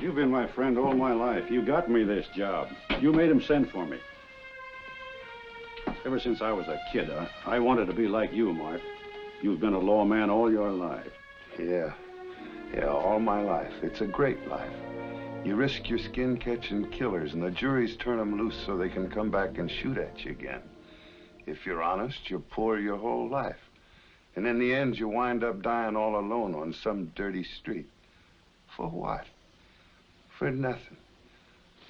You've been my friend all my life. You got me this job. You made him send for me. Ever since I was a kid, I, I wanted to be like you, Mark. You've been a lawman all your life. Yeah. Yeah, all my life. It's a great life. You risk your skin catching killers, and the juries turn them loose so they can come back and shoot at you again. If you're honest, you're poor your whole life. And in the end, you wind up dying all alone on some dirty street. For what? For nothing.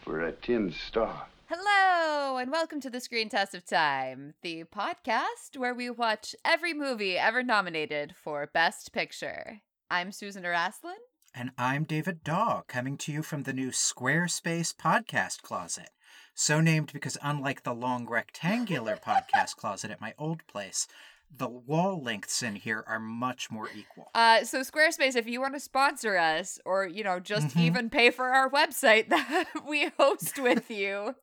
For a tin star. Hello, and welcome to the Screen Test of Time, the podcast where we watch every movie ever nominated for Best Picture. I'm Susan Araslin. And I'm David Daw, coming to you from the new Squarespace podcast closet. So named because, unlike the long rectangular podcast closet at my old place, the wall lengths in here are much more equal. Uh, so Squarespace, if you want to sponsor us, or you know, just Mhm. even pay for our website that we host with you,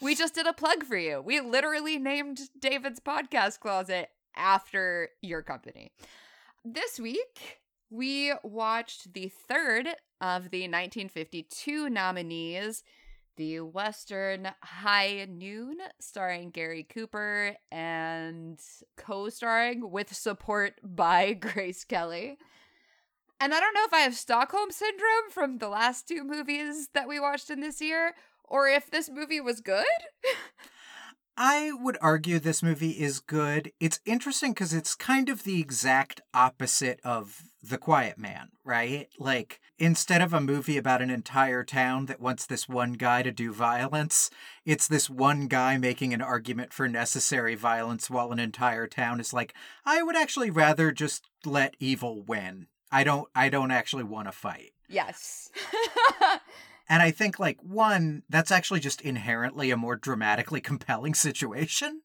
we just did a plug for you. We literally named David's podcast closet after your company. This week, we watched the third of the 1952 nominees, the Western High Noon, starring Gary Cooper and co starring with support by Grace Kelly. And I don't know if I have Stockholm Syndrome from the last two movies that we watched in this year, or if this movie was good. I would argue this movie is good. It's interesting because it's kind of the exact opposite of The Quiet Man, right? Like, instead of a movie about an entire town that wants this one guy to do violence, it's this one guy making an argument for necessary violence while an entire town is like, I would actually rather just let evil win. I don't I don't actually want to fight. yes. And I think, like, one, that's actually just inherently a more dramatically compelling situation.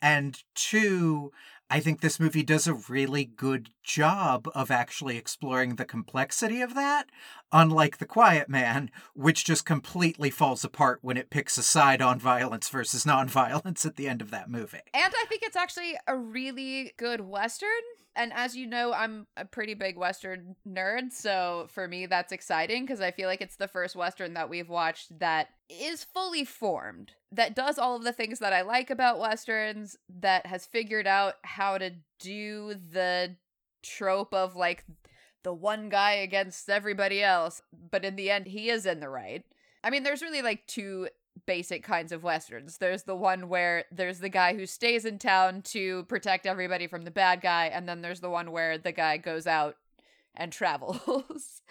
And two, I think this movie does a really good job of actually exploring the complexity of that, unlike The Quiet Man, which just completely falls apart when it picks a side on violence versus nonviolence at the end of that movie. And I think it's actually a really good Western. And as you know, I'm a pretty big Western nerd. So for me, that's exciting because I feel like it's the first Western that we've watched that is fully formed, that does all of the things that I like about Westerns, that has figured out how to do the trope of like the one guy against everybody else. But in the end, he is in the right. I mean, there's really like two basic kinds of westerns. There's the one where there's the guy who stays in town to protect everybody from the bad guy, and then there's the one where the guy goes out and travels.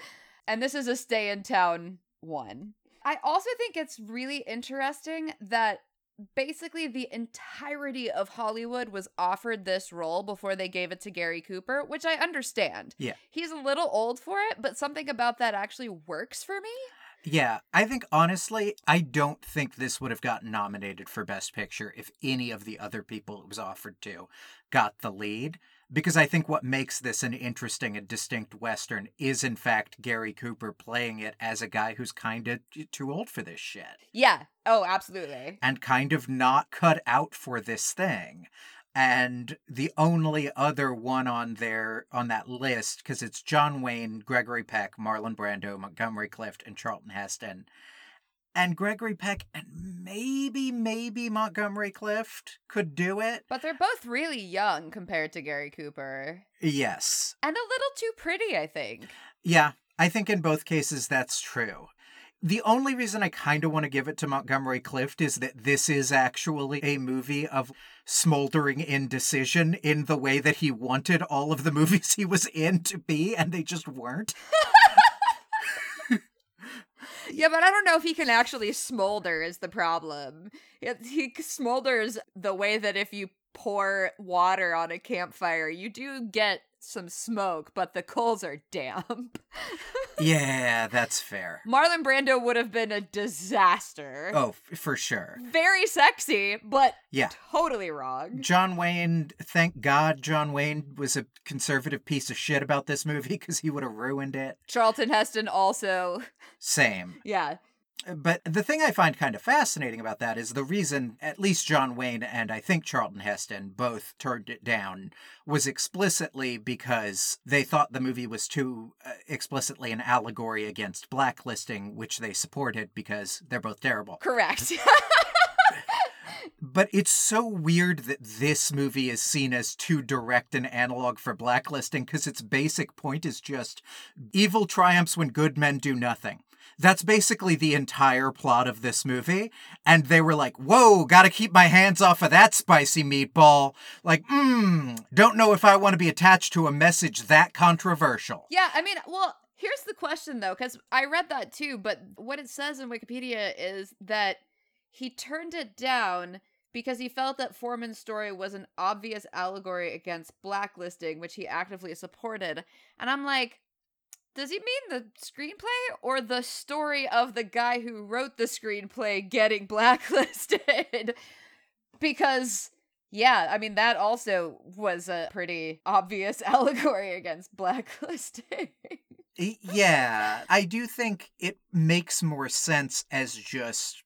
and this is a stay in town one. I also think it's really interesting that basically the entirety of Hollywood was offered this role before they gave it to Gary Cooper, which I understand. Yeah. He's a little old for it, but something about that actually works for me. Yeah, I think honestly, I don't think this would have gotten nominated for Best Picture if any of the other people it was offered to got the lead. Because I think what makes this an interesting and distinct Western is, in fact, Gary Cooper playing it as a guy who's kind of too old for this shit Yeah. Oh, absolutely. and kind of not cut out for this thing. And the only other one on there on that list, because it's John Wayne, Gregory Peck, Marlon Brando, Montgomery Clift, and Charlton Heston. And Gregory Peck and maybe, maybe Montgomery Clift could do it. But they're both really young compared to Gary Cooper. Yes. And a little too pretty, I think. Yeah, I think in both cases that's true. The only reason I kind of want to give it to Montgomery Clift is that this is actually a movie of smoldering indecision in the way that he wanted all of the movies he was in to be, and they just weren't. Yeah, but I don't know if he can actually smolder is the problem. He smolders the way that if you pour water on a campfire, you do get some smoke, but the coals are damp. Yeah, that's fair. Marlon Brando would have been a disaster. Oh, f- for sure. Very sexy, but Yeah. totally wrong. John Wayne, thank God John Wayne was a conservative piece of shit about this movie because he would have ruined it. Charlton Heston also. Same. Yeah. But the thing I find kind of fascinating about that is the reason at least John Wayne and I think Charlton Heston both turned it down was explicitly because they thought the movie was too uh, explicitly an allegory against blacklisting, which they supported because they're both terrible. Correct. But it's so weird that this movie is seen as too direct an analog for blacklisting because its basic point is just evil triumphs when good men do nothing. That's basically the entire plot of this movie. And they were like, whoa, gotta keep my hands off of that spicy meatball. Like, mmm, don't know if I want to be attached to a message that controversial. yeah, I mean, well, here's the question though, because I read that too, but what it says in Wikipedia is that he turned it down because he felt that Foreman's story was an obvious allegory against blacklisting, which he actively supported. And I'm like, does he mean the screenplay or the story of the guy who wrote the screenplay getting blacklisted? because yeah, I mean that also was a pretty obvious allegory against blacklisting. Yeah, I do think it makes more sense as just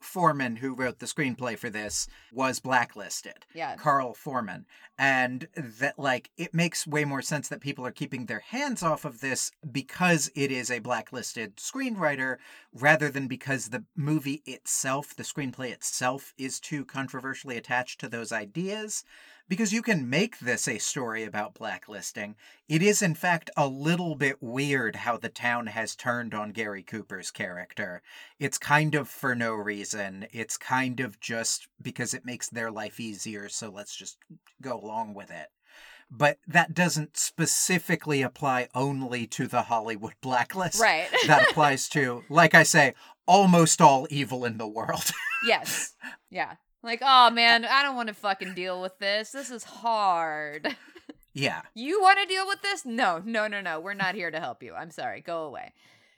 Foreman, who wrote the screenplay for this, was blacklisted. yeah. Carl Foreman. And that, like, it makes way more sense that people are keeping their hands off of this because it is a blacklisted screenwriter rather than because the movie itself, the screenplay itself, is too controversially attached to those ideas. Because you can make this a story about blacklisting. It is, in fact, a little bit weird how the town has turned on Gary Cooper's character. It's kind of for no reason. It's kind of just because it makes their life easier, so let's just go along with it. But that doesn't specifically apply only to the Hollywood blacklist. Right. that applies to, like I say, almost all evil in the world. yes. Yeah. Like, oh man, I don't want to fucking deal with this. This is hard. yeah. You want to deal with this? No, no, no, no. We're not here to help you. I'm sorry. Go away.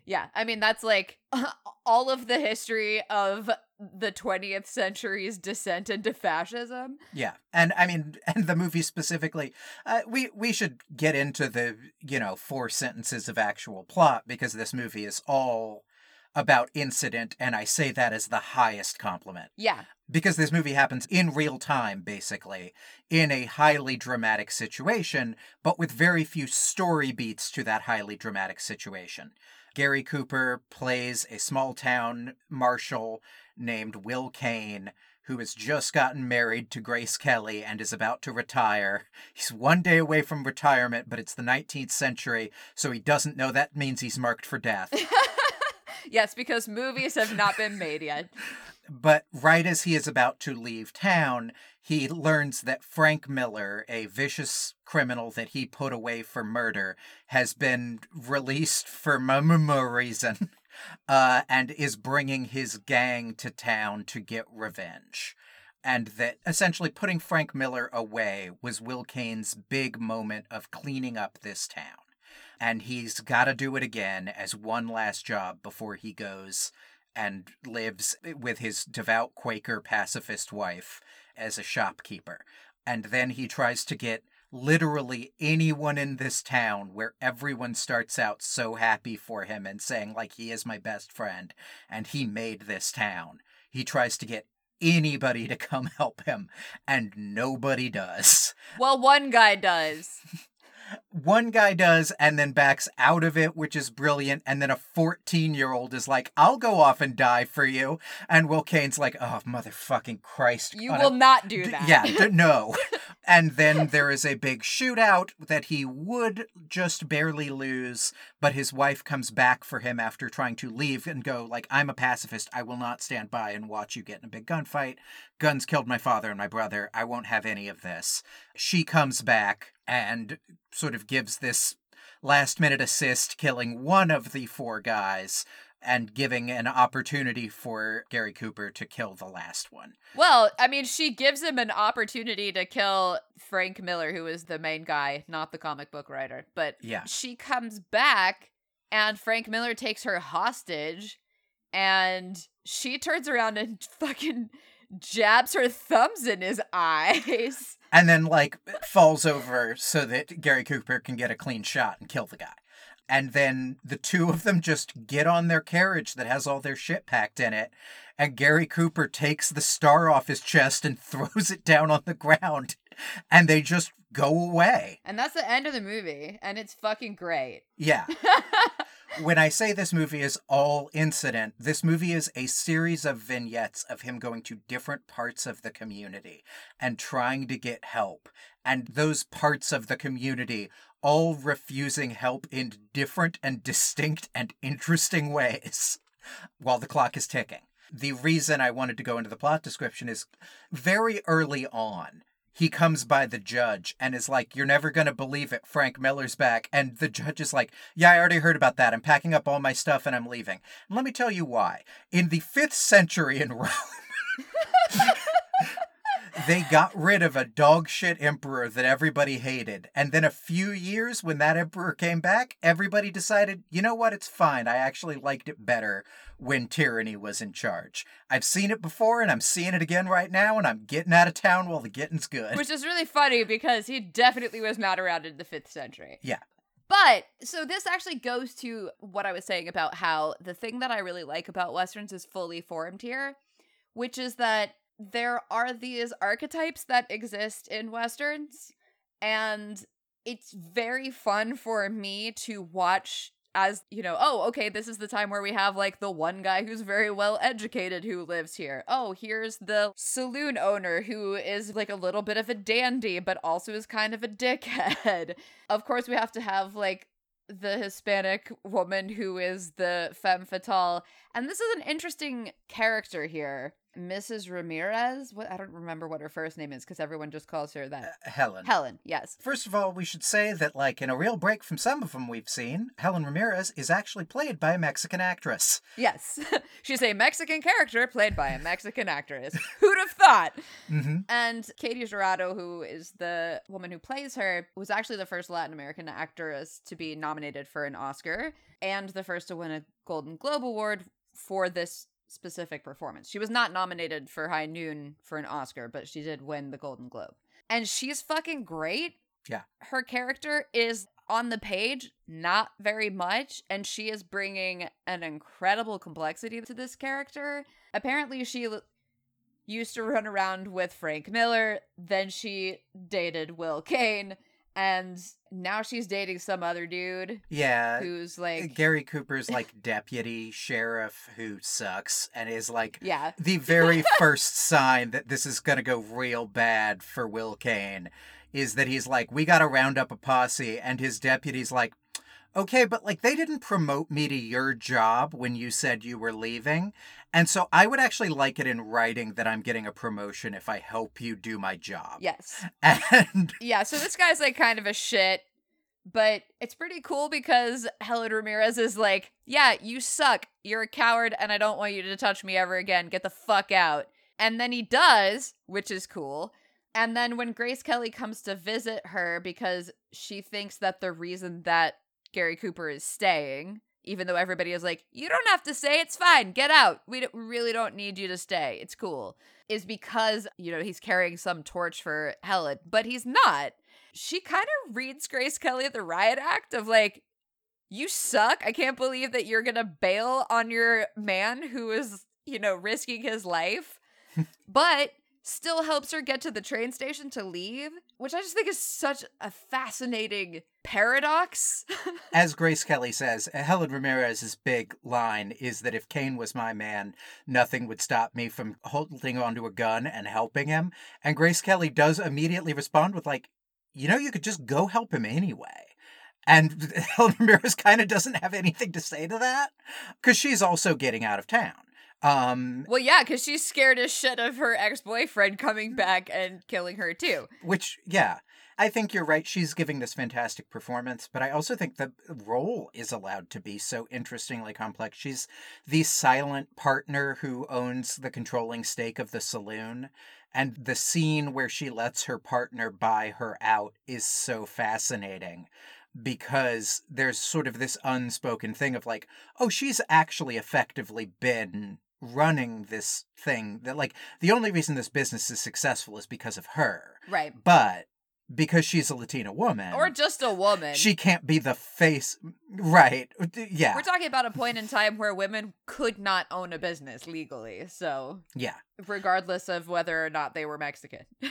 Yeah, I mean that's like all of the history of the 20th century's descent into fascism. Yeah, and I mean, and the movie specifically, uh, we we should get into the you know four sentences of actual plot because this movie is all about incident, and I say that as the highest compliment Yeah. because this movie happens in real time, basically, in a highly dramatic situation, but with very few story beats to that highly dramatic situation. Gary Cooper plays a small town marshal named Will Kane who has just gotten married to Grace Kelly and is about to retire. He's one day away from retirement, but it's the 19th century, so he doesn't know that means he's marked for death. yes, because movies have not been made yet. But right as he is about to leave town, he learns that Frank Miller, a vicious criminal that he put away for murder, has been released for m reason uh, and is bringing his gang to town to get revenge. And that essentially putting Frank Miller away was Will Kane's big moment of cleaning up this town. And he's got to do it again as one last job before he goes and lives with his devout Quaker pacifist wife as a shopkeeper. And then he tries to get literally anyone in this town where everyone starts out so happy for him and saying, like, he is my best friend and he made this town. He tries to get anybody to come help him, and nobody does. Well, one guy does. One guy does and then backs out of it, which is brilliant. And then a 14 year old is like, I'll go off and die for you. And Will Kane's like, oh, motherfucking Christ. You will a- not do D- that. Yeah, d- no. and then there is a big shootout that he would just barely lose, but his wife comes back for him after trying to leave and go like, "I'm a pacifist. I will not stand by and watch you get in a big gunfight. Guns killed my father and my brother. I won't have any of this." She comes back and sort of gives this last minute assist killing one of the four guys and giving an opportunity for Gary Cooper to kill the last one. Well, I mean, she gives him an opportunity to kill Frank Miller, who is the main guy, not the comic book writer. But Yeah. she comes back, and Frank Miller takes her hostage, and she turns around and fucking jabs her thumbs in his eyes. and then like falls over so that Gary Cooper can get a clean shot and kill the guy. and then the two of them just get on their carriage that has all their shit packed in it. And Gary Cooper takes the star off his chest and throws it down on the ground. And they just go away. And that's the end of the movie, and it's fucking great. Yeah. when I say this movie is all incident, this movie is a series of vignettes of him going to different parts of the community and trying to get help. And those parts of the community all refusing help in different and distinct and interesting ways while the clock is ticking. The reason I wanted to go into the plot description is very early on he comes by the judge and is like, You're never going to believe it. Frank Miller's back. And the judge is like, Yeah, I already heard about that. I'm packing up all my stuff and I'm leaving. And let me tell you why. In the fifth century in Rome, they got rid of a dog shit emperor that everybody hated. And then a few years when that emperor came back, everybody decided, you know what, it's fine. I actually liked it better when tyranny was in charge. I've seen it before and I'm seeing it again right now, and I'm getting out of town while the getting's good. Which is really funny because he definitely was not around in the fifth century. Yeah. But so this actually goes to what I was saying about how the thing that I really like about westerns is fully formed here, which is that there are these archetypes that exist in westerns and it's very fun for me to watch as you know oh okay this is the time where we have like the one guy who's very well educated who lives here oh here's the saloon owner who is like a little bit of a dandy but also is kind of a dickhead of course we have to have like the Hispanic woman who is the femme fatale. And this is an interesting character here Mrs. Ramirez. What I don't remember what her first name is because everyone just calls her that. Uh, Helen. Helen, yes. First of all, we should say that, like, in a real break from some of them we've seen, Helen Ramirez is actually played by a Mexican actress. Yes. She's a Mexican character played by a Mexican actress. Who'd have thought? Mm-hmm. And Katy Jurado, who is the woman who plays her, was actually the first Latin American actress to be nominated for an Oscar and the first to win a Golden Globe Award for this specific performance. She was not nominated for High Noon for an Oscar, but she did win the Golden Globe. And she's fucking great. Yeah. Her character is on the page not very much and she is bringing an incredible complexity to this character. Apparently she l- used to run around with Frank Miller, then she dated Will Kane and now she's dating some other dude Yeah. who's eh, like Gary Cooper's like deputy sheriff who sucks and is like yeah the very first sign that this is going to go real bad for Will Kane is that he's like, we got to round up a posse. And his deputy's like, okay, but like they didn't promote me to your job when you said you were leaving. And so I would actually like it in writing that I'm getting a promotion if I help you do my job. yes And yeah so this guy's like kind of a shit but it's pretty cool because Helen Ramirez is like, yeah, you suck. You're a coward, and I don't want you to touch me ever again. Get the fuck out. And then he does, which is cool. And then when Grace Kelly comes to visit her because she thinks that the reason that Gary Cooper is staying, even though everybody is like, you don't have to stay, it's fine, get out. We, don't, we really don't need you to stay, it's cool, is because, you know, he's carrying some torch for Helen, but he's not she kind of reads Grace Kelly the riot act of like, you suck. I can't believe that you're gonna bail on your man who is, you know, risking his life, but still helps her get to the train station to leave, which I just think is such a fascinating paradox. as Grace Kelly says, uh, Helen Ramirez's big line is that if Kane was my man, nothing would stop me from holding onto a gun and helping him. And Grace Kelly does immediately respond with, like, you know, you could just go help him anyway. And Helen Ramirez kind of doesn't have anything to say to that because she's also getting out of town. Um, well, yeah, because she's scared as shit of her ex boyfriend coming back and killing her too. which, yeah, I think you're right. She's giving this fantastic performance, but I also think the role is allowed to be so interestingly complex. She's the silent partner who owns the controlling stake of the saloon. And the scene where she lets her partner buy her out is so fascinating because there's sort of this unspoken thing of like, oh, she's actually effectively been running this thing that like the only reason this business is successful is because of her. Right. But because she's a Latina woman, Or just a woman. she can't be the face. Right. Uh, yeah. We're talking about a point in time where women could not own a business legally. So, yeah. Regardless of whether or not they were Mexican.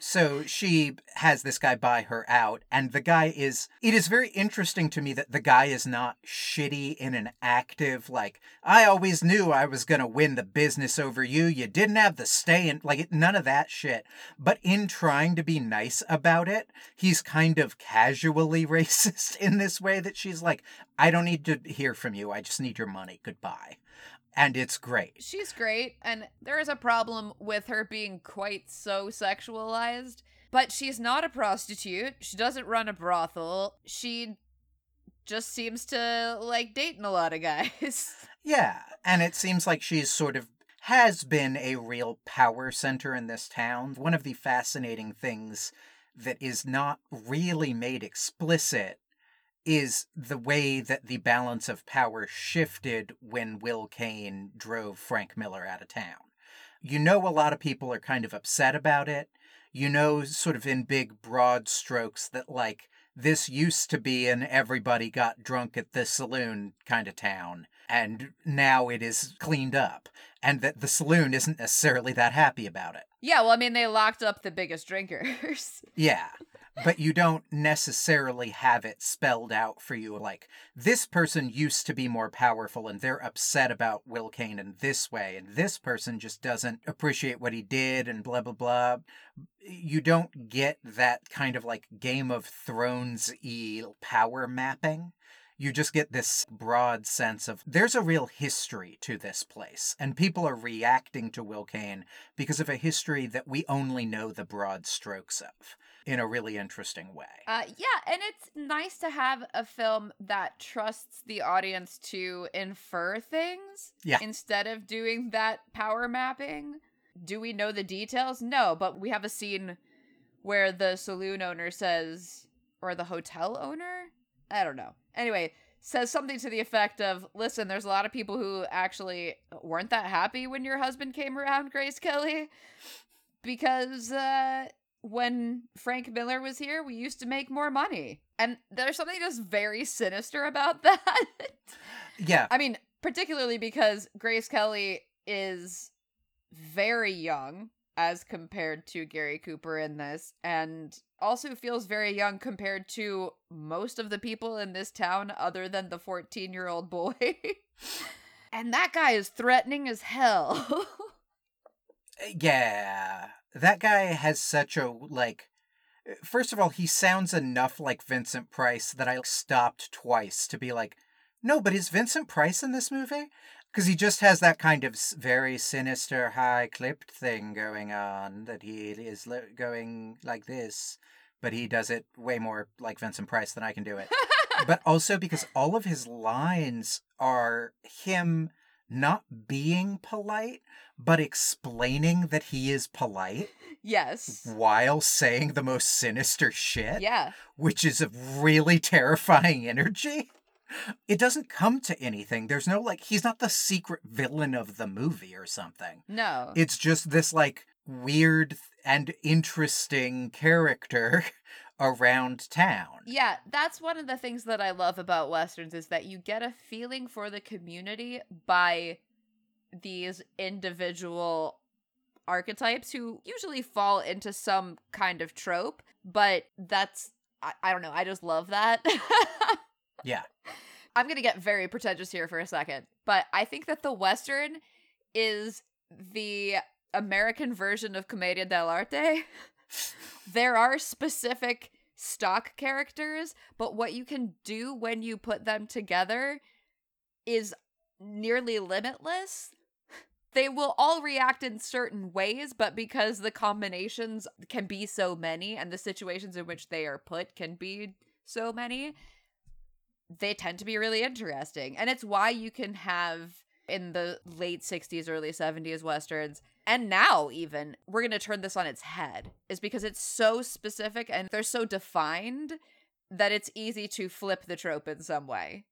So she has this guy buy her out, and the guy is. It is very interesting to me that the guy is not shitty in an active, like, I always knew I was gonna win the business over you. You didn't have the stay in. Like, none of that shit. But in trying to be nice about it, he's kind of casually racist in this way that she's like, I don't need to hear from you. I just need your money. Goodbye. And it's great. She's great, and there is a problem with her being quite so sexualized. But she's not a prostitute. She doesn't run a brothel. She just seems to like dating a lot of guys. Yeah, and it seems like she's sort of has been a real power center in this town. One of the fascinating things that is not really made explicit is the way that the balance of power shifted when Will Kane drove Frank Miller out of town. You know, a lot of people are kind of upset about it. You know, sort of in big, broad strokes, that like this used to be an everybody got drunk at the saloon kind of town, and now it is cleaned up, and that the saloon isn't necessarily that happy about it. yeah, well, I mean, they locked up the biggest drinkers. Yeah. But you don't necessarily have it spelled out for you like this person used to be more powerful and they're upset about Will Kane in this way and this person just doesn't appreciate what he did and blah blah blah. You don't get that kind of like Game of Thrones e power mapping. You just get this broad sense of there's a real history to this place, and people are reacting to Will Kane because of a history that we only know the broad strokes of in a really interesting way. Uh, yeah, and it's nice to have a film that trusts the audience to infer things Yeah. instead of doing that power mapping. Do we know the details? No, but we have a scene where the saloon owner says, or the hotel owner? I don't know. Anyway, says something to the effect of listen, there's a lot of people who actually weren't that happy when your husband came around, Grace Kelly, because uh, when Frank Miller was here, we used to make more money. And there's something just very sinister about that. Yeah. I mean, particularly because Grace Kelly is very young as compared to Gary Cooper in this, and also feels very young compared to most of the people in this town, other than the 14 year old boy. and that guy is threatening as hell. Uh, yeah. That guy has such a like First of all, he sounds enough like Vincent Price that I stopped twice to be like, "No, but is Vincent Price in this movie?" Cuz he just has that kind of very sinister high clipped thing going on that he is li- going like this, but he does it way more like Vincent Price than I can do it. but also because all of his lines are him not being polite, but explaining that he is polite yes. while saying the most sinister shit, Yeah. which is a really terrifying energy. It doesn't come to anything. There's no like, he's not the secret villain of the movie or something. No. It's just this like weird and interesting character around town. Yeah, that's one of the things that I love about westerns is that you get a feeling for the community by these individual archetypes who usually fall into some kind of trope, but that's I, I don't know, I just love that. Yeah. I'm going to get very pretentious here for a second, but I think that the western is the American version of Commedia dell'arte. there are specific stock characters, but what you can do when you put them together is nearly limitless. They will all react in certain ways, but because the combinations can be so many and the situations in which they are put can be so many, they tend to be really interesting. And it's why you can have in the late 60s, early 70s westerns, and now even, we're going to turn this on its head, is because it's so specific and they're so defined that it's easy to flip the trope in some way,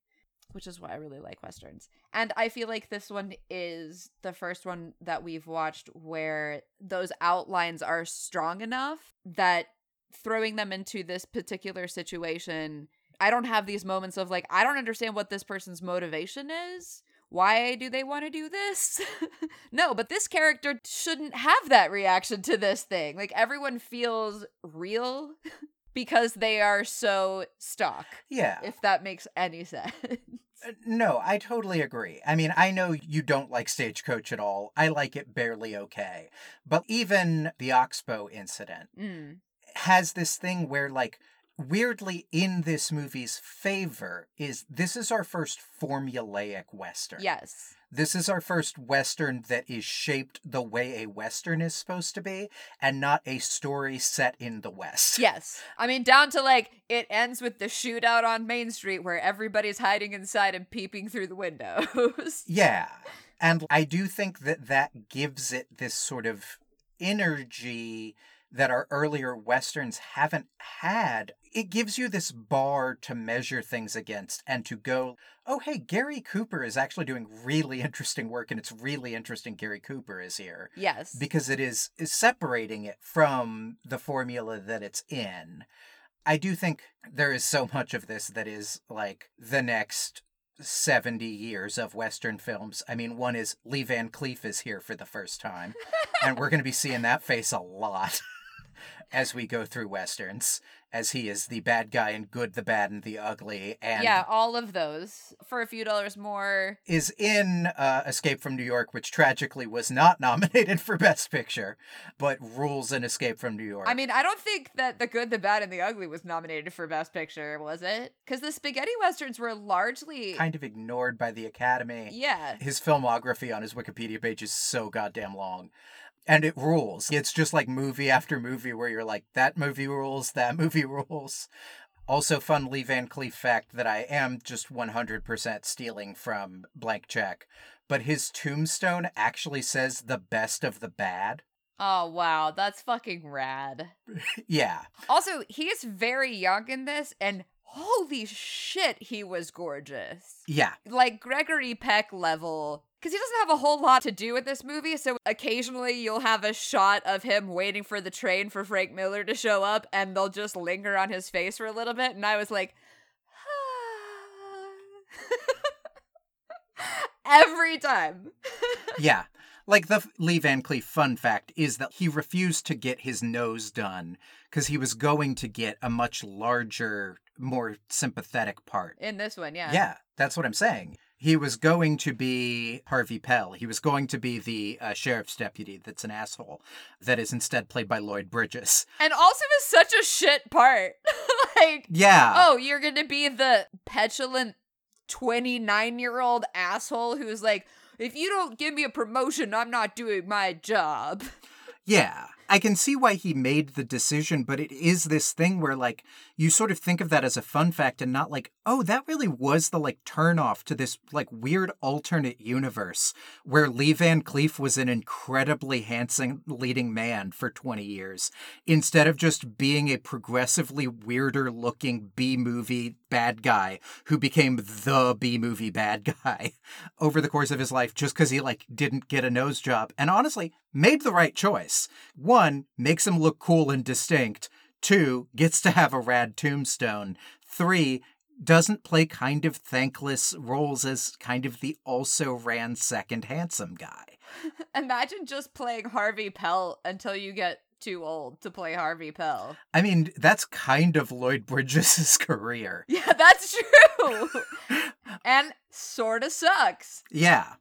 which is why I really like westerns. And I feel like this one is the first one that we've watched where those outlines are strong enough that throwing them into this particular situation I don't have these moments of like, I don't understand what this person's motivation is. Why do they want to do this? no, but this character shouldn't have that reaction to this thing. Like, everyone feels real because they are so stock, Yeah. if that makes any sense. Uh, No, I totally agree. I mean, I know you don't like Stagecoach at all. I like it barely okay. But even the Oxbow incident Mm. has this thing where, like, weirdly in this movie's favor is this is our first formulaic western. Yes. This is our first western that is shaped the way a western is supposed to be and not a story set in the west. Yes. I mean, down to like, it ends with the shootout on Main Street where everybody's hiding inside and peeping through the windows. Yeah. And I do think that that gives it this sort of energy that our earlier westerns haven't had. It gives you this bar to measure things against and to go, oh, hey, Gary Cooper is actually doing really interesting work, and it's really interesting Gary Cooper is here yes. because it is, is separating it from the formula that it's in. I do think there is so much of this that is like the next 70 years of Western films. I mean, one is Lee Van Cleef is here for the first time, and we're going to be seeing that face a lot as we go through Westerns, as he is the bad guy and Good, the Bad, and the Ugly, and yeah, all of those for a few dollars more. is in uh, Escape from New York, which tragically was not nominated for Best Picture, but rules in Escape from New York. I mean, I don't think that The Good, the Bad, and the Ugly was nominated for Best Picture, was it? Because the spaghetti westerns were largely. kind of ignored by the Academy. Yeah. His filmography on his Wikipedia page is so goddamn long. And it rules. It's just like movie after movie where you're like, that movie rules, that movie rules. Also, fun Lee Van Cleef fact that I am just 100% stealing from Blank Check, but his tombstone actually says the best of the bad. Oh, wow. That's fucking rad. Yeah. Also, he is very young in this, and holy shit, he was gorgeous. Yeah. Like Gregory Peck level. Because he doesn't have a whole lot to do with this movie, so occasionally you'll have a shot of him waiting for the train for Frank Miller to show up, and they'll just linger on his face for a little bit, and I was like, ah. every time. Yeah. Like the Lee Van Cleef fun fact is that he refused to get his nose done because he was going to get a much larger, more sympathetic part. In this one, yeah. Yeah, that's what I'm saying. He was going to be Harvey Pell. He was going to be the uh, sheriff's deputy that's an asshole, that is instead played by Lloyd Bridges. And also is such a shit part. like, Yeah. oh, you're gonna be the petulant 29 year old asshole who's like, if you don't give me a promotion, I'm not doing my job. Yeah. I can see why he made the decision, but it is this thing where, like, you sort of think of that as a fun fact and not like, oh, that really was the, like, turn off to this, like, weird alternate universe where Lee Van Cleef was an incredibly handsome leading man for 20 years instead of just being a progressively weirder looking B movie bad guy who became the B movie bad guy over the course of his life just because he, like, didn't get a nose job. And honestly, made the right choice. One, makes him look cool and distinct. Two, gets to have a rad tombstone. Three, doesn't play kind of thankless roles as kind of the also ran second handsome guy. Imagine just playing Harvey Pell until you get too old to play Harvey Pell. I mean, that's kind of Lloyd Bridges' career. Yeah, that's true. and sorta sucks. Yeah.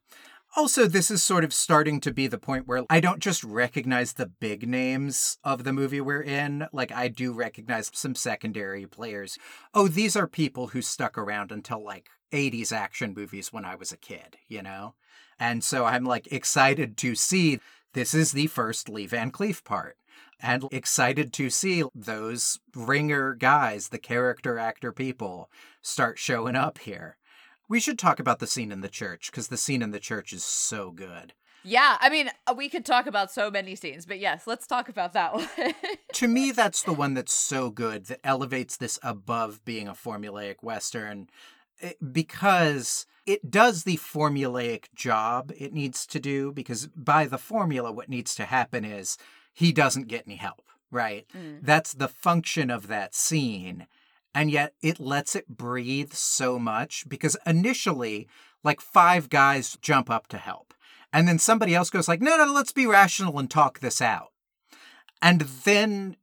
Also, this is sort of starting to be the point where I don't just recognize the big names of the movie we're in. Like, I do recognize some secondary players. Oh, these are people who stuck around until like 80s action movies when I was a kid, you know? And so I'm like excited to see this is the first Lee Van Cleef part. And excited to see those ringer guys, the character actor people, start showing up here. We should talk about the scene in the church because the scene in the church is so good. Yeah, I mean, uh, we could talk about so many scenes, but yes, let's talk about that one. to me, that's the one that's so good that elevates this above being a formulaic Western eh, because it does the formulaic job it needs to do. Because by the formula, what needs to happen is he doesn't get any help, right? Mm. That's the function of that scene. and yet it lets it breathe so much because initially, like five guys jump up to help. And then somebody else goes like, no, no, let's be rational and talk this out. And then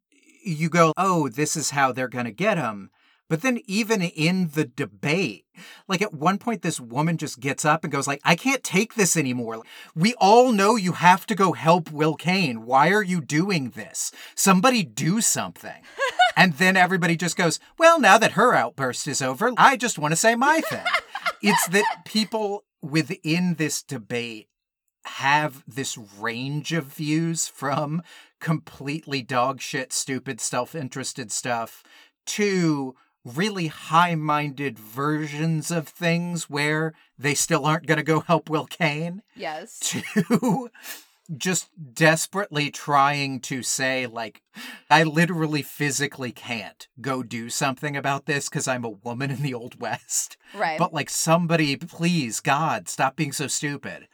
you go, oh, this is how they're going to get him. But then even in the debate, like at one point this woman just gets up and goes like, I can't take this anymore. We all know you have to go help Will Kane. Why are you doing this? Somebody do something. and then everybody just goes, Well, now that her outburst is over, I just want to say my thing. it's that people within this debate have this range of views from completely dogshit, stupid, self interested stuff to really high minded versions of things where they still aren't going to go help Will Kane Yes. to just desperately trying to say, like, I literally physically can't go do something about this because I'm a woman in the Old West. Right. But, like, somebody, please, God, stop being so stupid.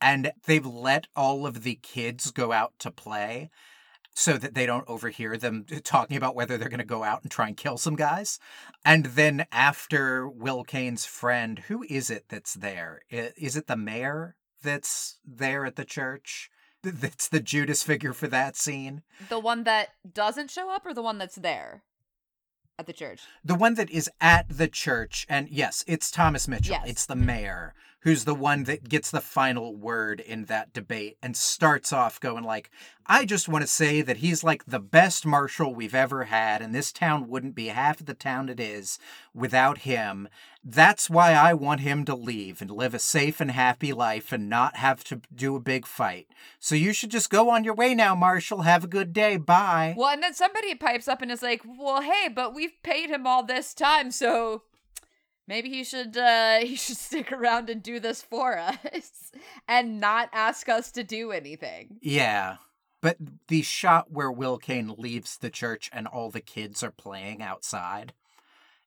And they've let all of the kids go out to play so that they don't overhear them talking about whether they're going to go out and try and kill some guys. And then after Will Kane's friend, who is it that's there? Is it the mayor that's there at the church? That's the Judas figure for that scene. the one that doesn't show up or the one that's there at the church? The one that is at the church, and yes, it's Thomas Mitchell. Yes. It's the mayor who's the one that gets the final word in that debate and starts off going like, I just want to say that he's like the best marshal we've ever had, and this town wouldn't be half of the town it is without him. That's why I want him to leave and live a safe and happy life and not have to do a big fight. So you should just go on your way now, Marshal. Have a good day. Bye. Well, and then somebody pipes up and is like, "Well, hey, but we've paid him all this time, so maybe he should uh he should stick around and do this for us and not ask us to do anything." Yeah. But the shot where Will Kane leaves the church and all the kids are playing outside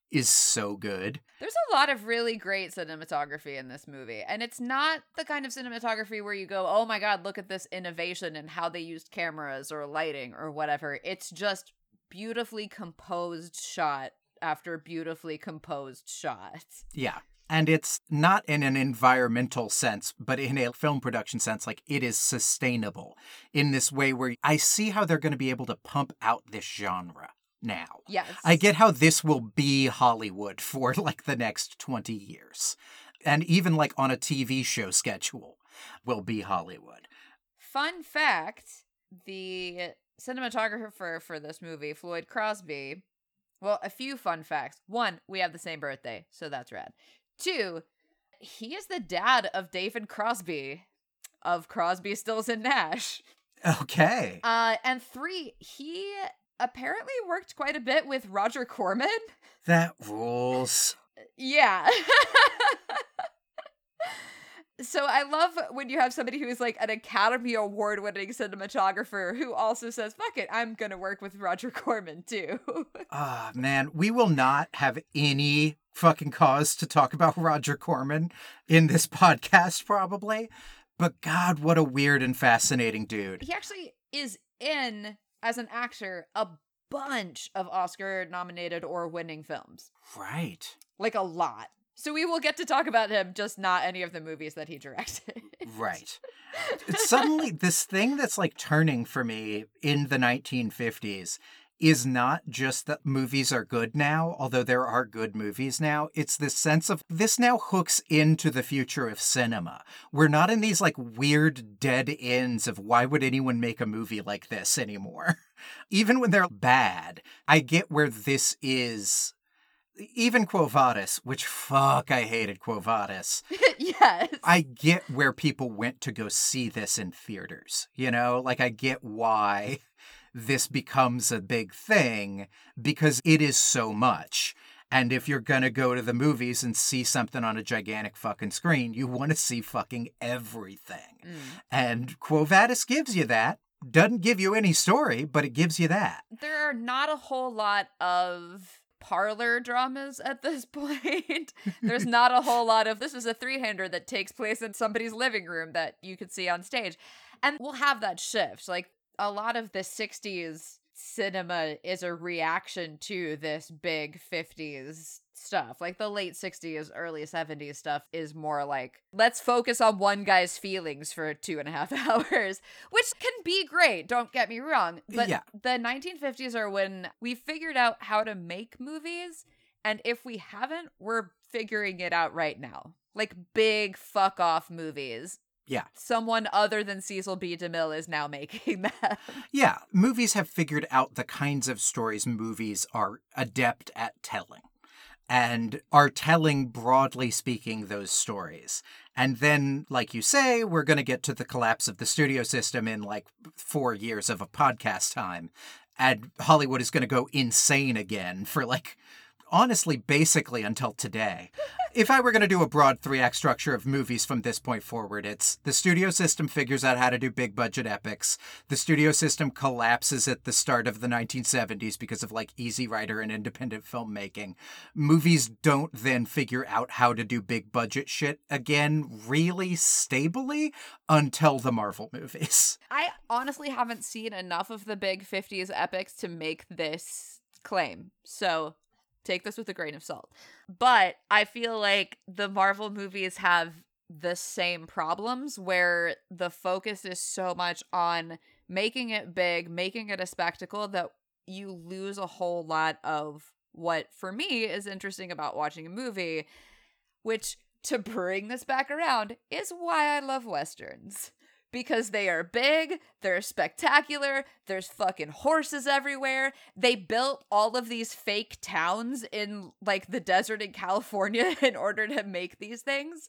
is so good. There's a lot of really great cinematography in this movie, and it's not the kind of cinematography where you go, "Oh my god, look at this innovation and how they used cameras or lighting or whatever." It's just beautifully composed shot after beautifully composed shots. Yeah. And it's not in an environmental sense, but in a film production sense, like it is sustainable in this way where I see how they're going to be able to pump out this genre now. Yes. I get how this will be Hollywood for like the next 20 years. And even like on a TV show schedule will be Hollywood. Fun fact the cinematographer for this movie, Floyd Crosby, well, a few fun facts. One, we have the same birthday, so that's rad. Two, he is the dad of David Crosby of Crosby, Stills, and Nash. Okay. Uh, and three, he apparently worked quite a bit with Roger Corman. That rules. Yeah. so I love when you have somebody who is like an Academy Award winning cinematographer who also says, fuck it, I'm going to work with Roger Corman too. Ah, man, we will not have any fucking cause to talk about Roger Corman in this podcast, probably. But God, what a weird and fascinating dude. he actually is in, as an actor, a bunch of Oscar nominated or winning films. Right. Like a lot. So we will get to talk about him, just not any of the movies that he directed. Right. Suddenly, this thing that's like turning for me in the 1950s is not just that movies are good now, although there are good movies now. It's this sense of this now hooks into the future of cinema. We're not in these like weird dead ends of why would anyone make a movie like this anymore? Even when they're bad, I get where this is. Even Quo Vadis, which fuck, I hated Quo Vadis. yes. I get where people went to go see this in theaters. You know, like I get why this becomes a big thing because it is so much. And if you're gonna go to the movies and see something on a gigantic fucking screen, you want to see fucking everything. Mm. And Quo Vadis gives you that. Doesn't give you any story, but it gives you that. there are not a whole lot of parlor dramas at this point. There's not a whole lot of this is a three-hander that takes place in somebody's living room that you could see on stage. And we'll have that shift. Like a lot of the 60s cinema is a reaction to this big 50s stuff. Like the late 60s, early 70s stuff is more like, let's focus on one guy's feelings for two and a half hours, which can be great, don't get me wrong. But Yeah. the 1950s are when we figured out how to make movies. And if we haven't, we're figuring it out right now. Like big fuck off movies. Yeah. Someone other than Cecil B. DeMille is now making that. Yeah, movies have figured out the kinds of stories movies are adept at telling and are telling, broadly speaking, those stories. And then, like you say, we're going to get to the collapse of the studio system in like four years of a podcast time. And Hollywood is going to go insane again for like, honestly, basically until today. If I were going to do a broad three act structure of movies from this point forward, it's the studio system figures out how to do big budget epics. The studio system collapses at the start of the 1970s because of like Easy Rider and independent filmmaking. Movies don't then figure out how to do big budget shit again really stably until the Marvel movies. I honestly haven't seen enough of the big 50s epics to make this claim. So take this with a grain of salt. But I feel like the Marvel movies have the same problems where the focus is so much on making it big, making it a spectacle that you lose a whole lot of what for me is interesting about watching a movie, which to bring this back around is why I love westerns because they are big, they're spectacular, there's fucking horses everywhere. They built all of these fake towns in like the desert in California in order to make these things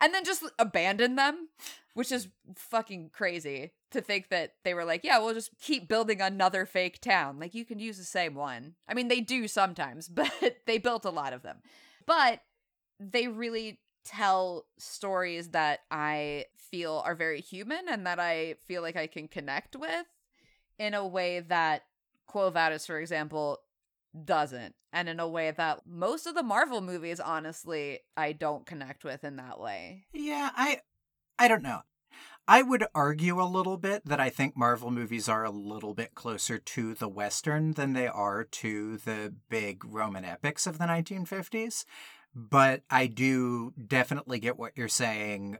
and then just abandon them, which is fucking crazy to think that they were like, yeah, we'll just keep building another fake town. Like you can use the same one. I mean, they do sometimes, but they built a lot of them. But they really tell stories that I feel are very human and that I feel like I can connect with in a way that Quo Vadis, for example, doesn't. And in a way that most of the Marvel movies, honestly, I don't connect with in that way. Yeah, I I don't know. I would argue a little bit that I think Marvel movies are a little bit closer to the Western than they are to the big Roman epics of the 1950s. But I do definitely get what you're saying.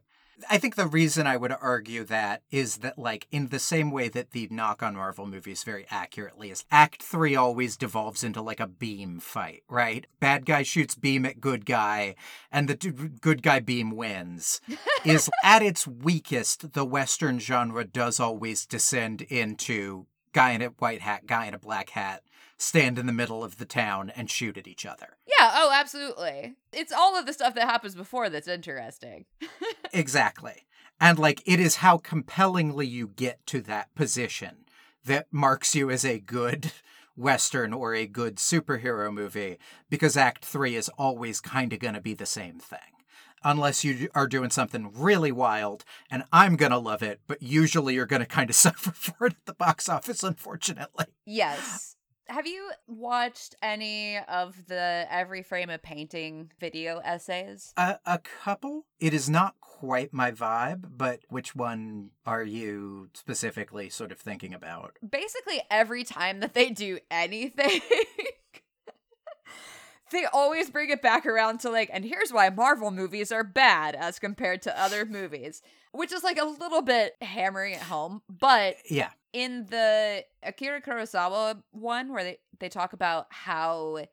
I think the reason I would argue that is that, like, in the same way that the knock on Marvel movies very accurately is Act 3 always devolves into like a beam fight, right? Bad guy shoots beam at good guy, and the d- good guy beam wins. is at its weakest, the Western genre does always descend into guy in a white hat, guy in a black hat, stand in the middle of the town and shoot at each other. Yeah, oh, absolutely. It's all of the stuff that happens before that's interesting. Exactly. And like it is how compellingly you get to that position that marks you as a good western or a good superhero movie because act 3 is always kind of going to be the same thing. Unless you are doing something really wild, and I'm going to love it, but usually you're going to kind of suffer for it at the box office, unfortunately. Yes. Have you watched any of the Every Frame a Painting video essays? A, a couple. It is not quite my vibe, but which one are you specifically sort of thinking about? Basically, every time that they do anything, they always bring it back around to like, and here's why Marvel movies are bad as compared to other movies, which is like a little bit hammering it home. But Yeah. In the Akira Kurosawa one where they, they talk about how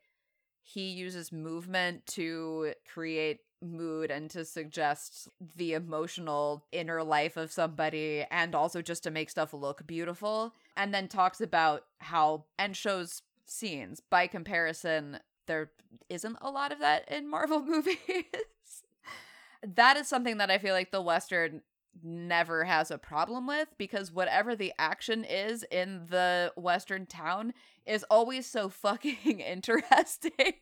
he uses movement to create mood and to suggest the emotional inner life of somebody and also just to make stuff look beautiful and then talks about how and shows scenes. By comparison there isn't a lot of that in Marvel movies. That is something that I feel like the Western never has a problem with because whatever the action is in the Western town is always so fucking interesting.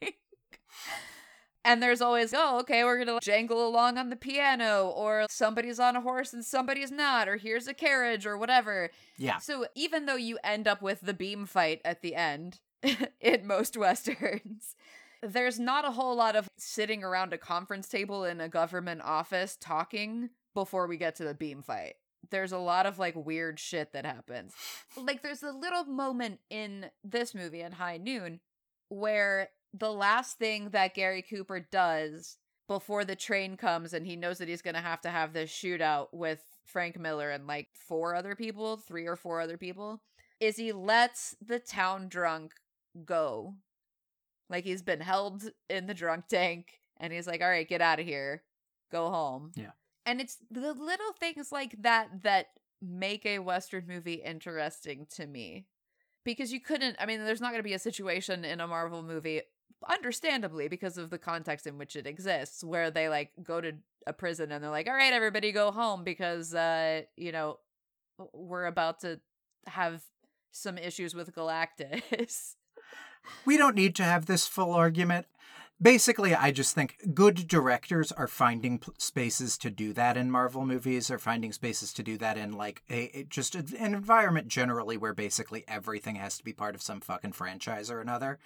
and there's always, oh, okay, we're gonna jangle along on the piano, or somebody's on a horse and somebody's not, or here's a carriage, or whatever. Yeah. So even though you end up with the beam fight at the end in most westerns, there's not a whole lot of sitting around a conference table in a government office talking before we get to the beam fight. there's a lot of like weird shit that happens. Like there's a little moment in this movie in High Noon where the last thing that Gary Cooper does before the train comes and he knows that he's going to have to have this shootout with Frank Miller and like four other people, three or four other people, is he lets the town drunk go. Like he's been held in the drunk tank and he's like, "All right, get out of here. Go home." Yeah. And it's the little things like that that make a western movie interesting to me. Because you couldn't, I mean, there's not going to be a situation in a Marvel movie understandably because of the context in which it exists where they like go to a prison and they're like all right everybody go home because uh you know we're about to have some issues with galactus We don't need to have this full argument. Basically, I just think good directors are finding p- spaces to do that in Marvel movies, or finding spaces to do that in like a it- just a- an environment generally where basically everything has to be part of some fucking franchise or another.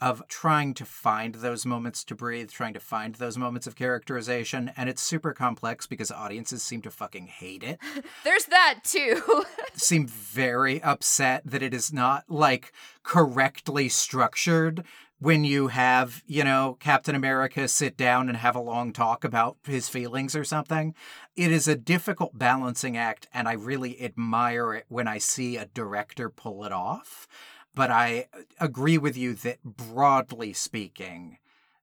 Of trying to find those moments to breathe, trying to find those moments of characterization, and it's super complex because audiences seem to fucking hate it there's that too seem very upset that it is not like correctly structured when you have, you know, Captain America sit down and have a long talk about his feelings or something. It is a difficult balancing act, and I really admire it when I see a director pull it off. But I uh, agree with you that broadly speaking,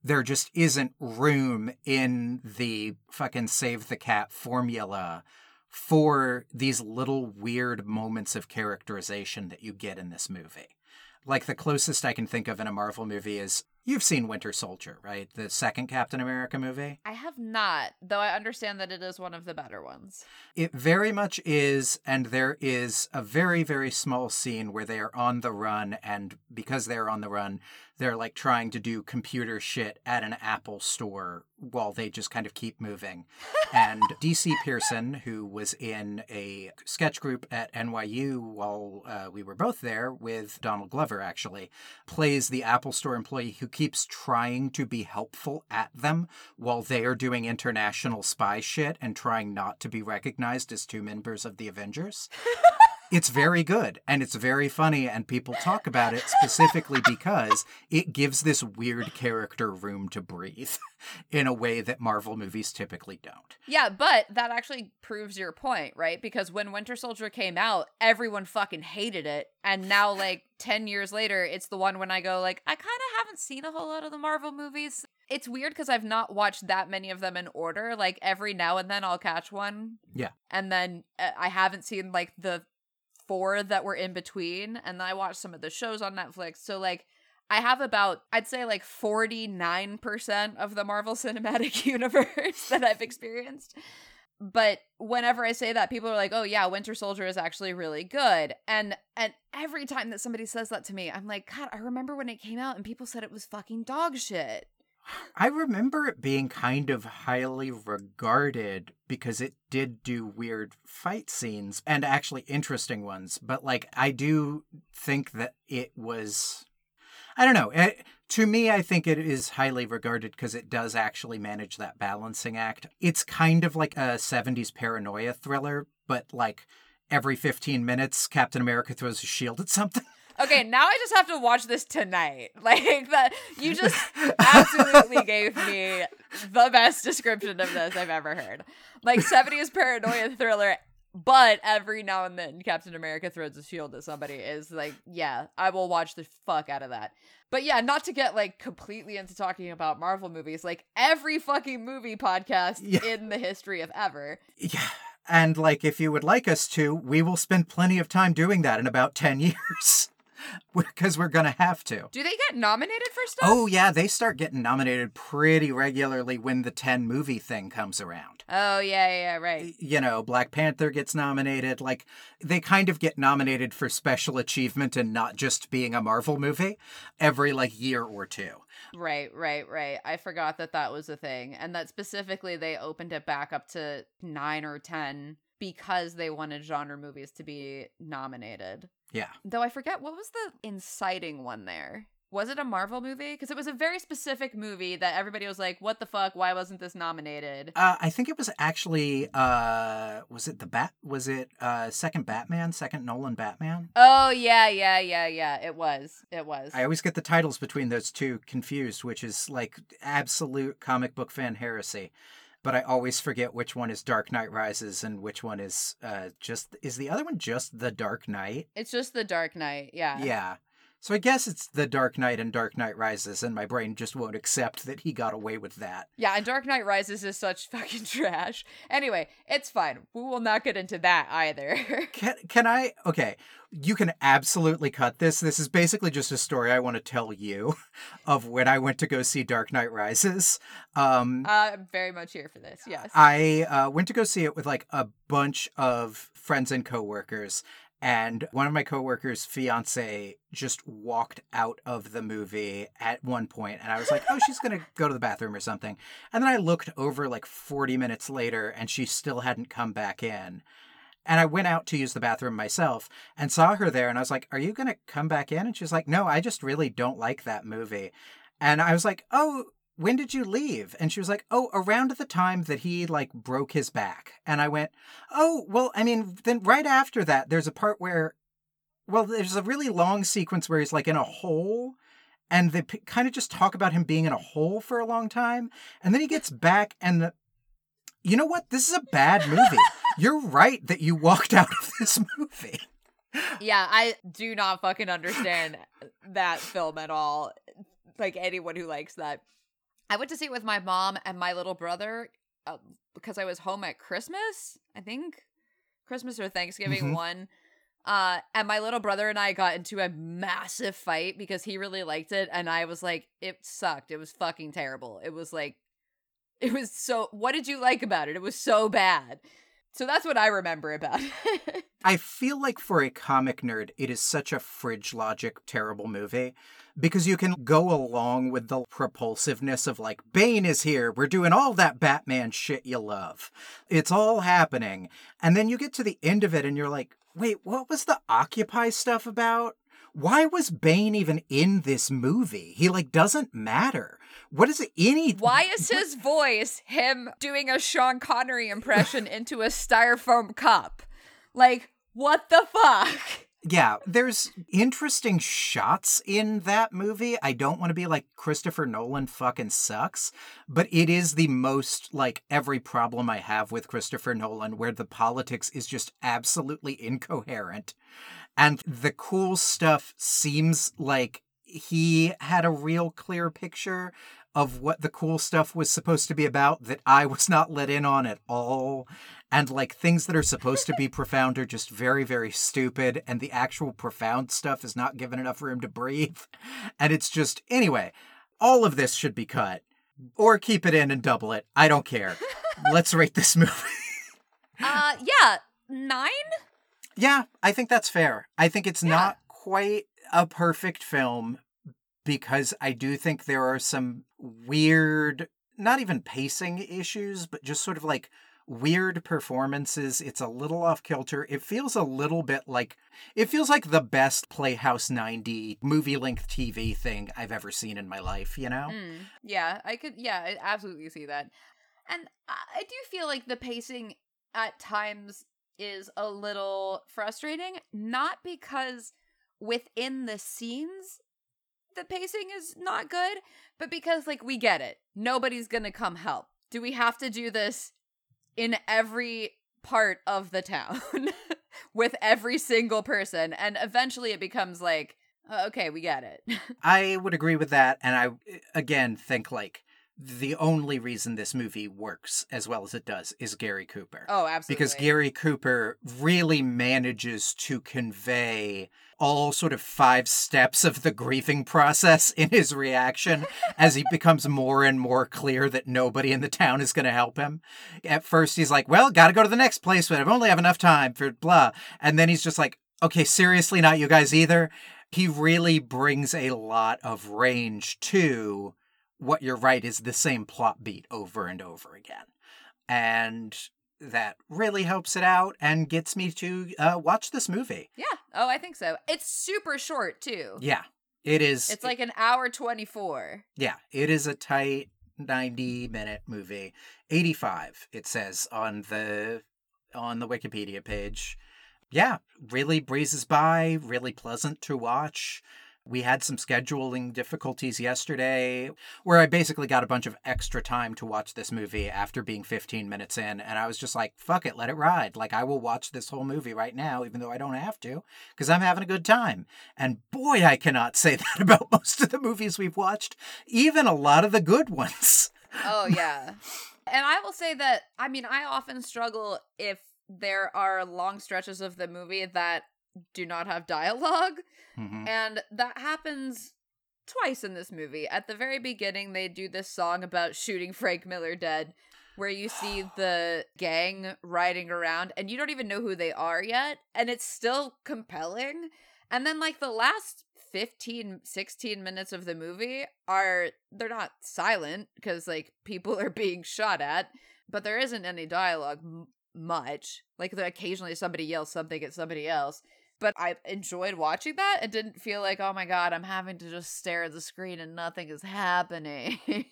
there just isn't room in the fucking save the cat formula for these little weird moments of characterization that you get in this movie. Like the closest I can think of in a Marvel movie is you've seen Winter Soldier, right? The second Captain America movie. i have not though i understand that it is one of the better ones It very much is, and there is a very, very small scene where they are on the run, and because they're on the run, they're like trying to do computer shit at an Apple store while they just kind of keep moving. and DC Pierson, who was in a sketch group at NYU while uh, we were both there with Donald Glover, actually, plays the Apple store employee who keeps trying to be helpful at them while they are doing international spy shit and trying not to be recognized as two members of the Avengers. It's very good and it's very funny, and people talk about it specifically because it gives this weird character room to breathe in a way that Marvel movies typically don't. Yeah, but that actually proves your point, right? Because when Winter Soldier came out, everyone fucking hated it. And now, like, 10 years later, it's the one when I go, like, I kind of haven't seen a whole lot of the Marvel movies. It's weird because I've not watched that many of them in order. Like, every now and then I'll catch one. Yeah. And then uh, I haven't seen, like, the four that were in between. And then I watched some of the shows on Netflix. So, like, I have about, I'd say like 49% of the Marvel Cinematic Universe that I've experienced. But whenever I say that, people are like, "Oh yeah, Winter Soldier is actually really good." And and every time that somebody says that to me, I'm like, "God, I remember when it came out and people said it was fucking dog shit." I remember it being kind of highly regarded because it did do weird fight scenes and actually interesting ones. But, like, I do think that it was. I don't know. It, to me, I think it is highly regarded because it does actually manage that balancing act. It's kind of like a 70s paranoia thriller, but like every 15 minutes, Captain America throws a shield at something. Okay, now I just have to watch this tonight. Like that you just absolutely gave me the best description of this I've ever heard. Like 70s paranoia thriller, but every now and then Captain America throws a shield at somebody is like, yeah, I will watch the fuck out of that. But yeah, not to get like completely into talking about Marvel movies, like every fucking movie podcast Yeah. in the history of ever. Yeah. And like, if you would like us to, we will spend plenty of time doing that in about 10 years. Because we're going to have to. Do they get nominated for stuff? Oh, yeah, they start getting nominated pretty regularly when the 10 movie thing comes around. Oh yeah, yeah, right. You know, Black Panther gets nominated. Like, they kind of get nominated for special achievement and not just being a Marvel movie every, like, year or two. Right, right, right. I forgot that that was a thing. And that specifically they opened it back up to 9 or 10 because they wanted genre movies to be nominated. Yeah. Though I forget what was the inciting one there. was it a Marvel movie? Because it was a very specific movie that everybody was like, "What the fuck? Why wasn't this nominated?" Uh, I think it was actually uh, was it the bat? Was it uh, second Batman? Second Nolan Batman? Oh yeah, yeah, yeah, yeah. It was. It was. I always get the titles between those two confused, which is like absolute comic book fan heresy. But I always forget which one is Dark Knight Rises and which one is uh, just is the other one just the Dark Knight? it's just the Dark Knight. Yeah. Yeah. So I guess it's the Dark Knight and Dark Knight Rises, and my brain just won't accept that he got away with that. Yeah, and Dark Knight Rises is such fucking trash. Anyway, it's fine. We will not get into that either. Can can I? Okay, you can absolutely cut this. This is basically just a story I want to tell you of when I went to go see Dark Knight Rises. Um, uh, I'm very much here for this. Yes. I uh, went to go see it with like a bunch of friends and coworkers. And one of my coworkers' fiance just walked out of the movie at one point, and I was like, "Oh, she's gonna go to the bathroom or something." And then I looked over like forty minutes later, and she still hadn't come back in. And I went out to use the bathroom myself and saw her there, and I was like, "Are you gonna come back in?" And she's like, "No, I just really don't like that movie." And I was like, "Oh, when did you leave? And she was like, oh, around the time that he like broke his back. And I went, oh, well, I mean, then right after that, there's a part where, well, there's a really long sequence where he's like in a hole. And they p- kind of just talk about him being in a hole for a long time. And then he gets back, and the, you know what? This is a bad movie. You're right that you walked out of this movie. yeah, I do not fucking understand that film at all. Like anyone who likes that. I went to see it with my mom and my little brother uh, because I was home at Christmas, I think. Christmas or Thanksgiving Mhm. one. Uh, and my little brother and I got into a massive fight because he really liked it. And I was like, it sucked. It was fucking terrible. It was like, it was so. What did you like about it? It was so bad. So that's what I remember about it. I feel like for a comic nerd, it is such a fridge logic terrible movie because you can go along with the propulsiveness of like, Bane is here, we're doing all that Batman shit you love. It's all happening. And then you get to the end of it and you're like, wait, what was the Occupy stuff about? Why was Bane even in this movie? He like doesn't matter. What is it any Why is his voice him doing a Sean Connery impression into a styrofoam cup? Like, what the fuck? Yeah, there's interesting shots in that movie. I don't want to be like Christopher Nolan fucking sucks, but it is the most like every problem I have with Christopher Nolan where the politics is just absolutely incoherent. And the cool stuff seems like he had a real clear picture of what the cool stuff was supposed to be about that I was not let in on at all. And like things that are supposed to be profound are just very, very stupid. And the actual profound stuff is not given enough room to breathe. And it's just, anyway, all of this should be cut or keep it in and double it. I don't care. Let's rate this movie. Uh, yeah, nine? Yeah, I think that's fair. I think it's Yeah. not quite a perfect film because I do think there are some weird, not even pacing issues, but just sort of like weird performances. It's a little off kilter. It feels a little bit like it feels like the best Playhouse 90 movie length TV thing I've ever seen in my life, you know? Mm, yeah, I could, yeah, I absolutely see that. And I I do feel like the pacing at times is a little frustrating, not because within the scenes the pacing is not good, but because, like, we get it. Nobody's gonna come help. Do we have to do this in every part of the town with every single person? And eventually it becomes like, "Uh, okay, we get it. I would agree with that. And I, again, think like the only reason this movie works as well as it does is Gary Cooper. oh, absolutely. because Gary Cooper really manages to convey all sort of five steps of the grieving process in his reaction as he becomes more and more clear that nobody in the town is going to help him. At first, he's like, Well, got to go to the next place, but I've only have enough time for blah. And then he's just like, Okay, seriously, not you guys either. He really brings a lot of range to what you're right is the same plot beat over and over again. And that really helps it out and gets me to uh, watch this movie. Yeah. Oh, I think so. It's super short too. Yeah. It is. It's like an hour 24. Yeah, it is a tight 90 minute movie. 85 it says on the on the Wikipedia page. Yeah, really breezes by, really pleasant to watch. We had some scheduling difficulties yesterday where I basically got a bunch of extra time to watch this movie after being 15 minutes in. And I was just like, fuck it, let it ride. Like, I will watch this whole movie right now, even though I don't have to, because I'm having a good time. And boy, I cannot say that about most of the movies we've watched, even a lot of the good ones. Oh, yeah. and I will say that, I mean, I often struggle if there are long stretches of the movie that do not have dialogue. Mhm. And that happens twice in this movie. At the very beginning, they do this song about shooting Frank Miller dead, where you see the gang riding around and you don't even know who they are yet. And it's still compelling. And then, like, the last 15, 16 minutes of the movie are, they're not silent because, like, people are being shot at, but there isn't any dialogue much. Like, the, occasionally somebody yells something at somebody else but I enjoyed watching that and didn't feel like, oh my god, I'm having to just stare at the screen and nothing is happening.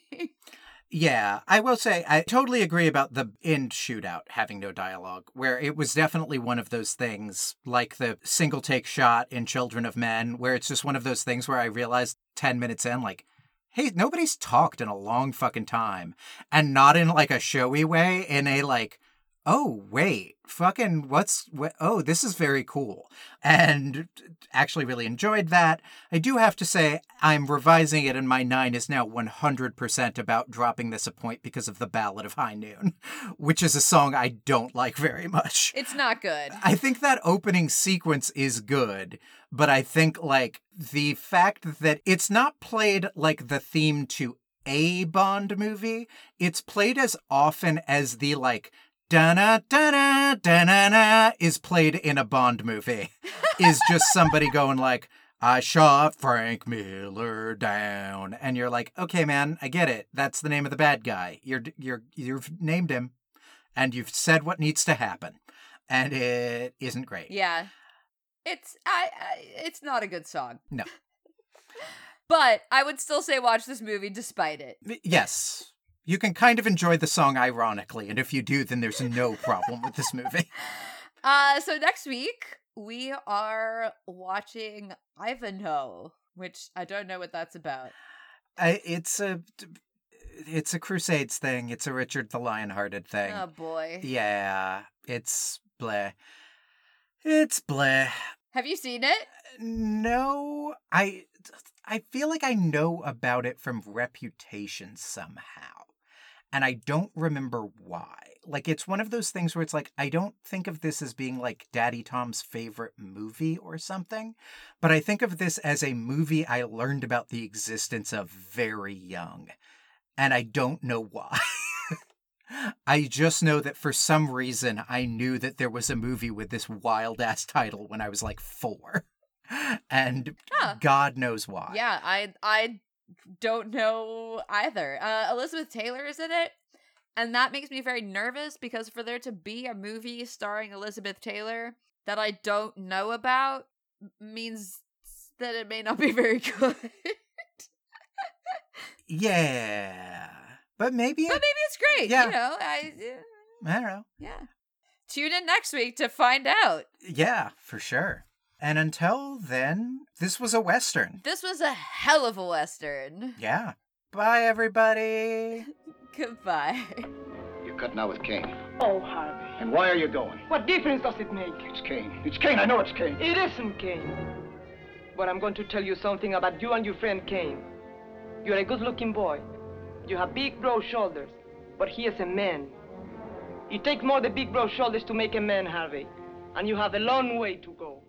Yeah, I will say I totally agree about the end shootout having no dialogue, where it was definitely one of those things, like the single take shot in Children of Men, where it's just one of those things where I realized 10 minutes in, like, hey, nobody's talked in a long fucking time. And not in like a showy way, in a like, oh, wait, fucking what's, what, oh, this is very cool. And actually really enjoyed that. I do have to say, I'm revising it, and my nine is now 100% about dropping this a point because of the Ballad of High Noon, which is a song I don't like very much. it's not good. I think that opening sequence is good, but I think like the fact that it's not played like the theme to a Bond movie, it's played as often as the like da-na da-na da-na-na is played in a Bond movie. is just somebody going like I shot Frank Miller down and you're like, "Okay, man, I get it. That's the name of the bad guy. You're you're you've named him and you've said what needs to happen." And it isn't great. Yeah. It's I, I it's not a good song. No. but I would still say watch this movie despite it. Yes. You can kind of enjoy the song ironically, and if you do, then there's no problem with this movie. Uh so next week we are watching Ivanhoe, which I don't know what that's about. I, it's a it's a Crusades thing. It's a Richard the Lionhearted thing. Oh boy. Yeah, it's bleh. It's bleh. Have you seen it? No, I I feel like I know about it from reputation somehow. And I don't remember why. Like it's one of those things where it's like I don't think of this as being like Daddy Tom's favorite movie or something, but I think of this as a movie I learned about the existence of very young. And I don't know why. I just know that for some reason I knew that there was a movie with this wild ass title when I was like 4. And Huh. God knows why. Yeah, I I don't know either. Uh, Elizabeth Taylor is in it, and that makes me very nervous because for there to be a movie starring Elizabeth Taylor that I don't know about means that it may not be very good. Yeah. But maybe but maybe it's great. Yeah. You know, I uh, I don't know. yeah. Tune in next week to find out. Yeah, for sure. And until then, this was a Western. This was a hell of a western. Yeah. Bye, everybody. Goodbye. You're cutting out with Kane. Oh, Harvey. And why are you going? What difference does it make? It's Kane. It's Kane. I know it's Kane. It isn't Kane. But I'm going to tell you something about you and your friend Kane. You're a good-looking boy. You have big, broad shoulders. But he is a man. It takes more than big, broad shoulders to make a man, Harvey. And you have a long way to go.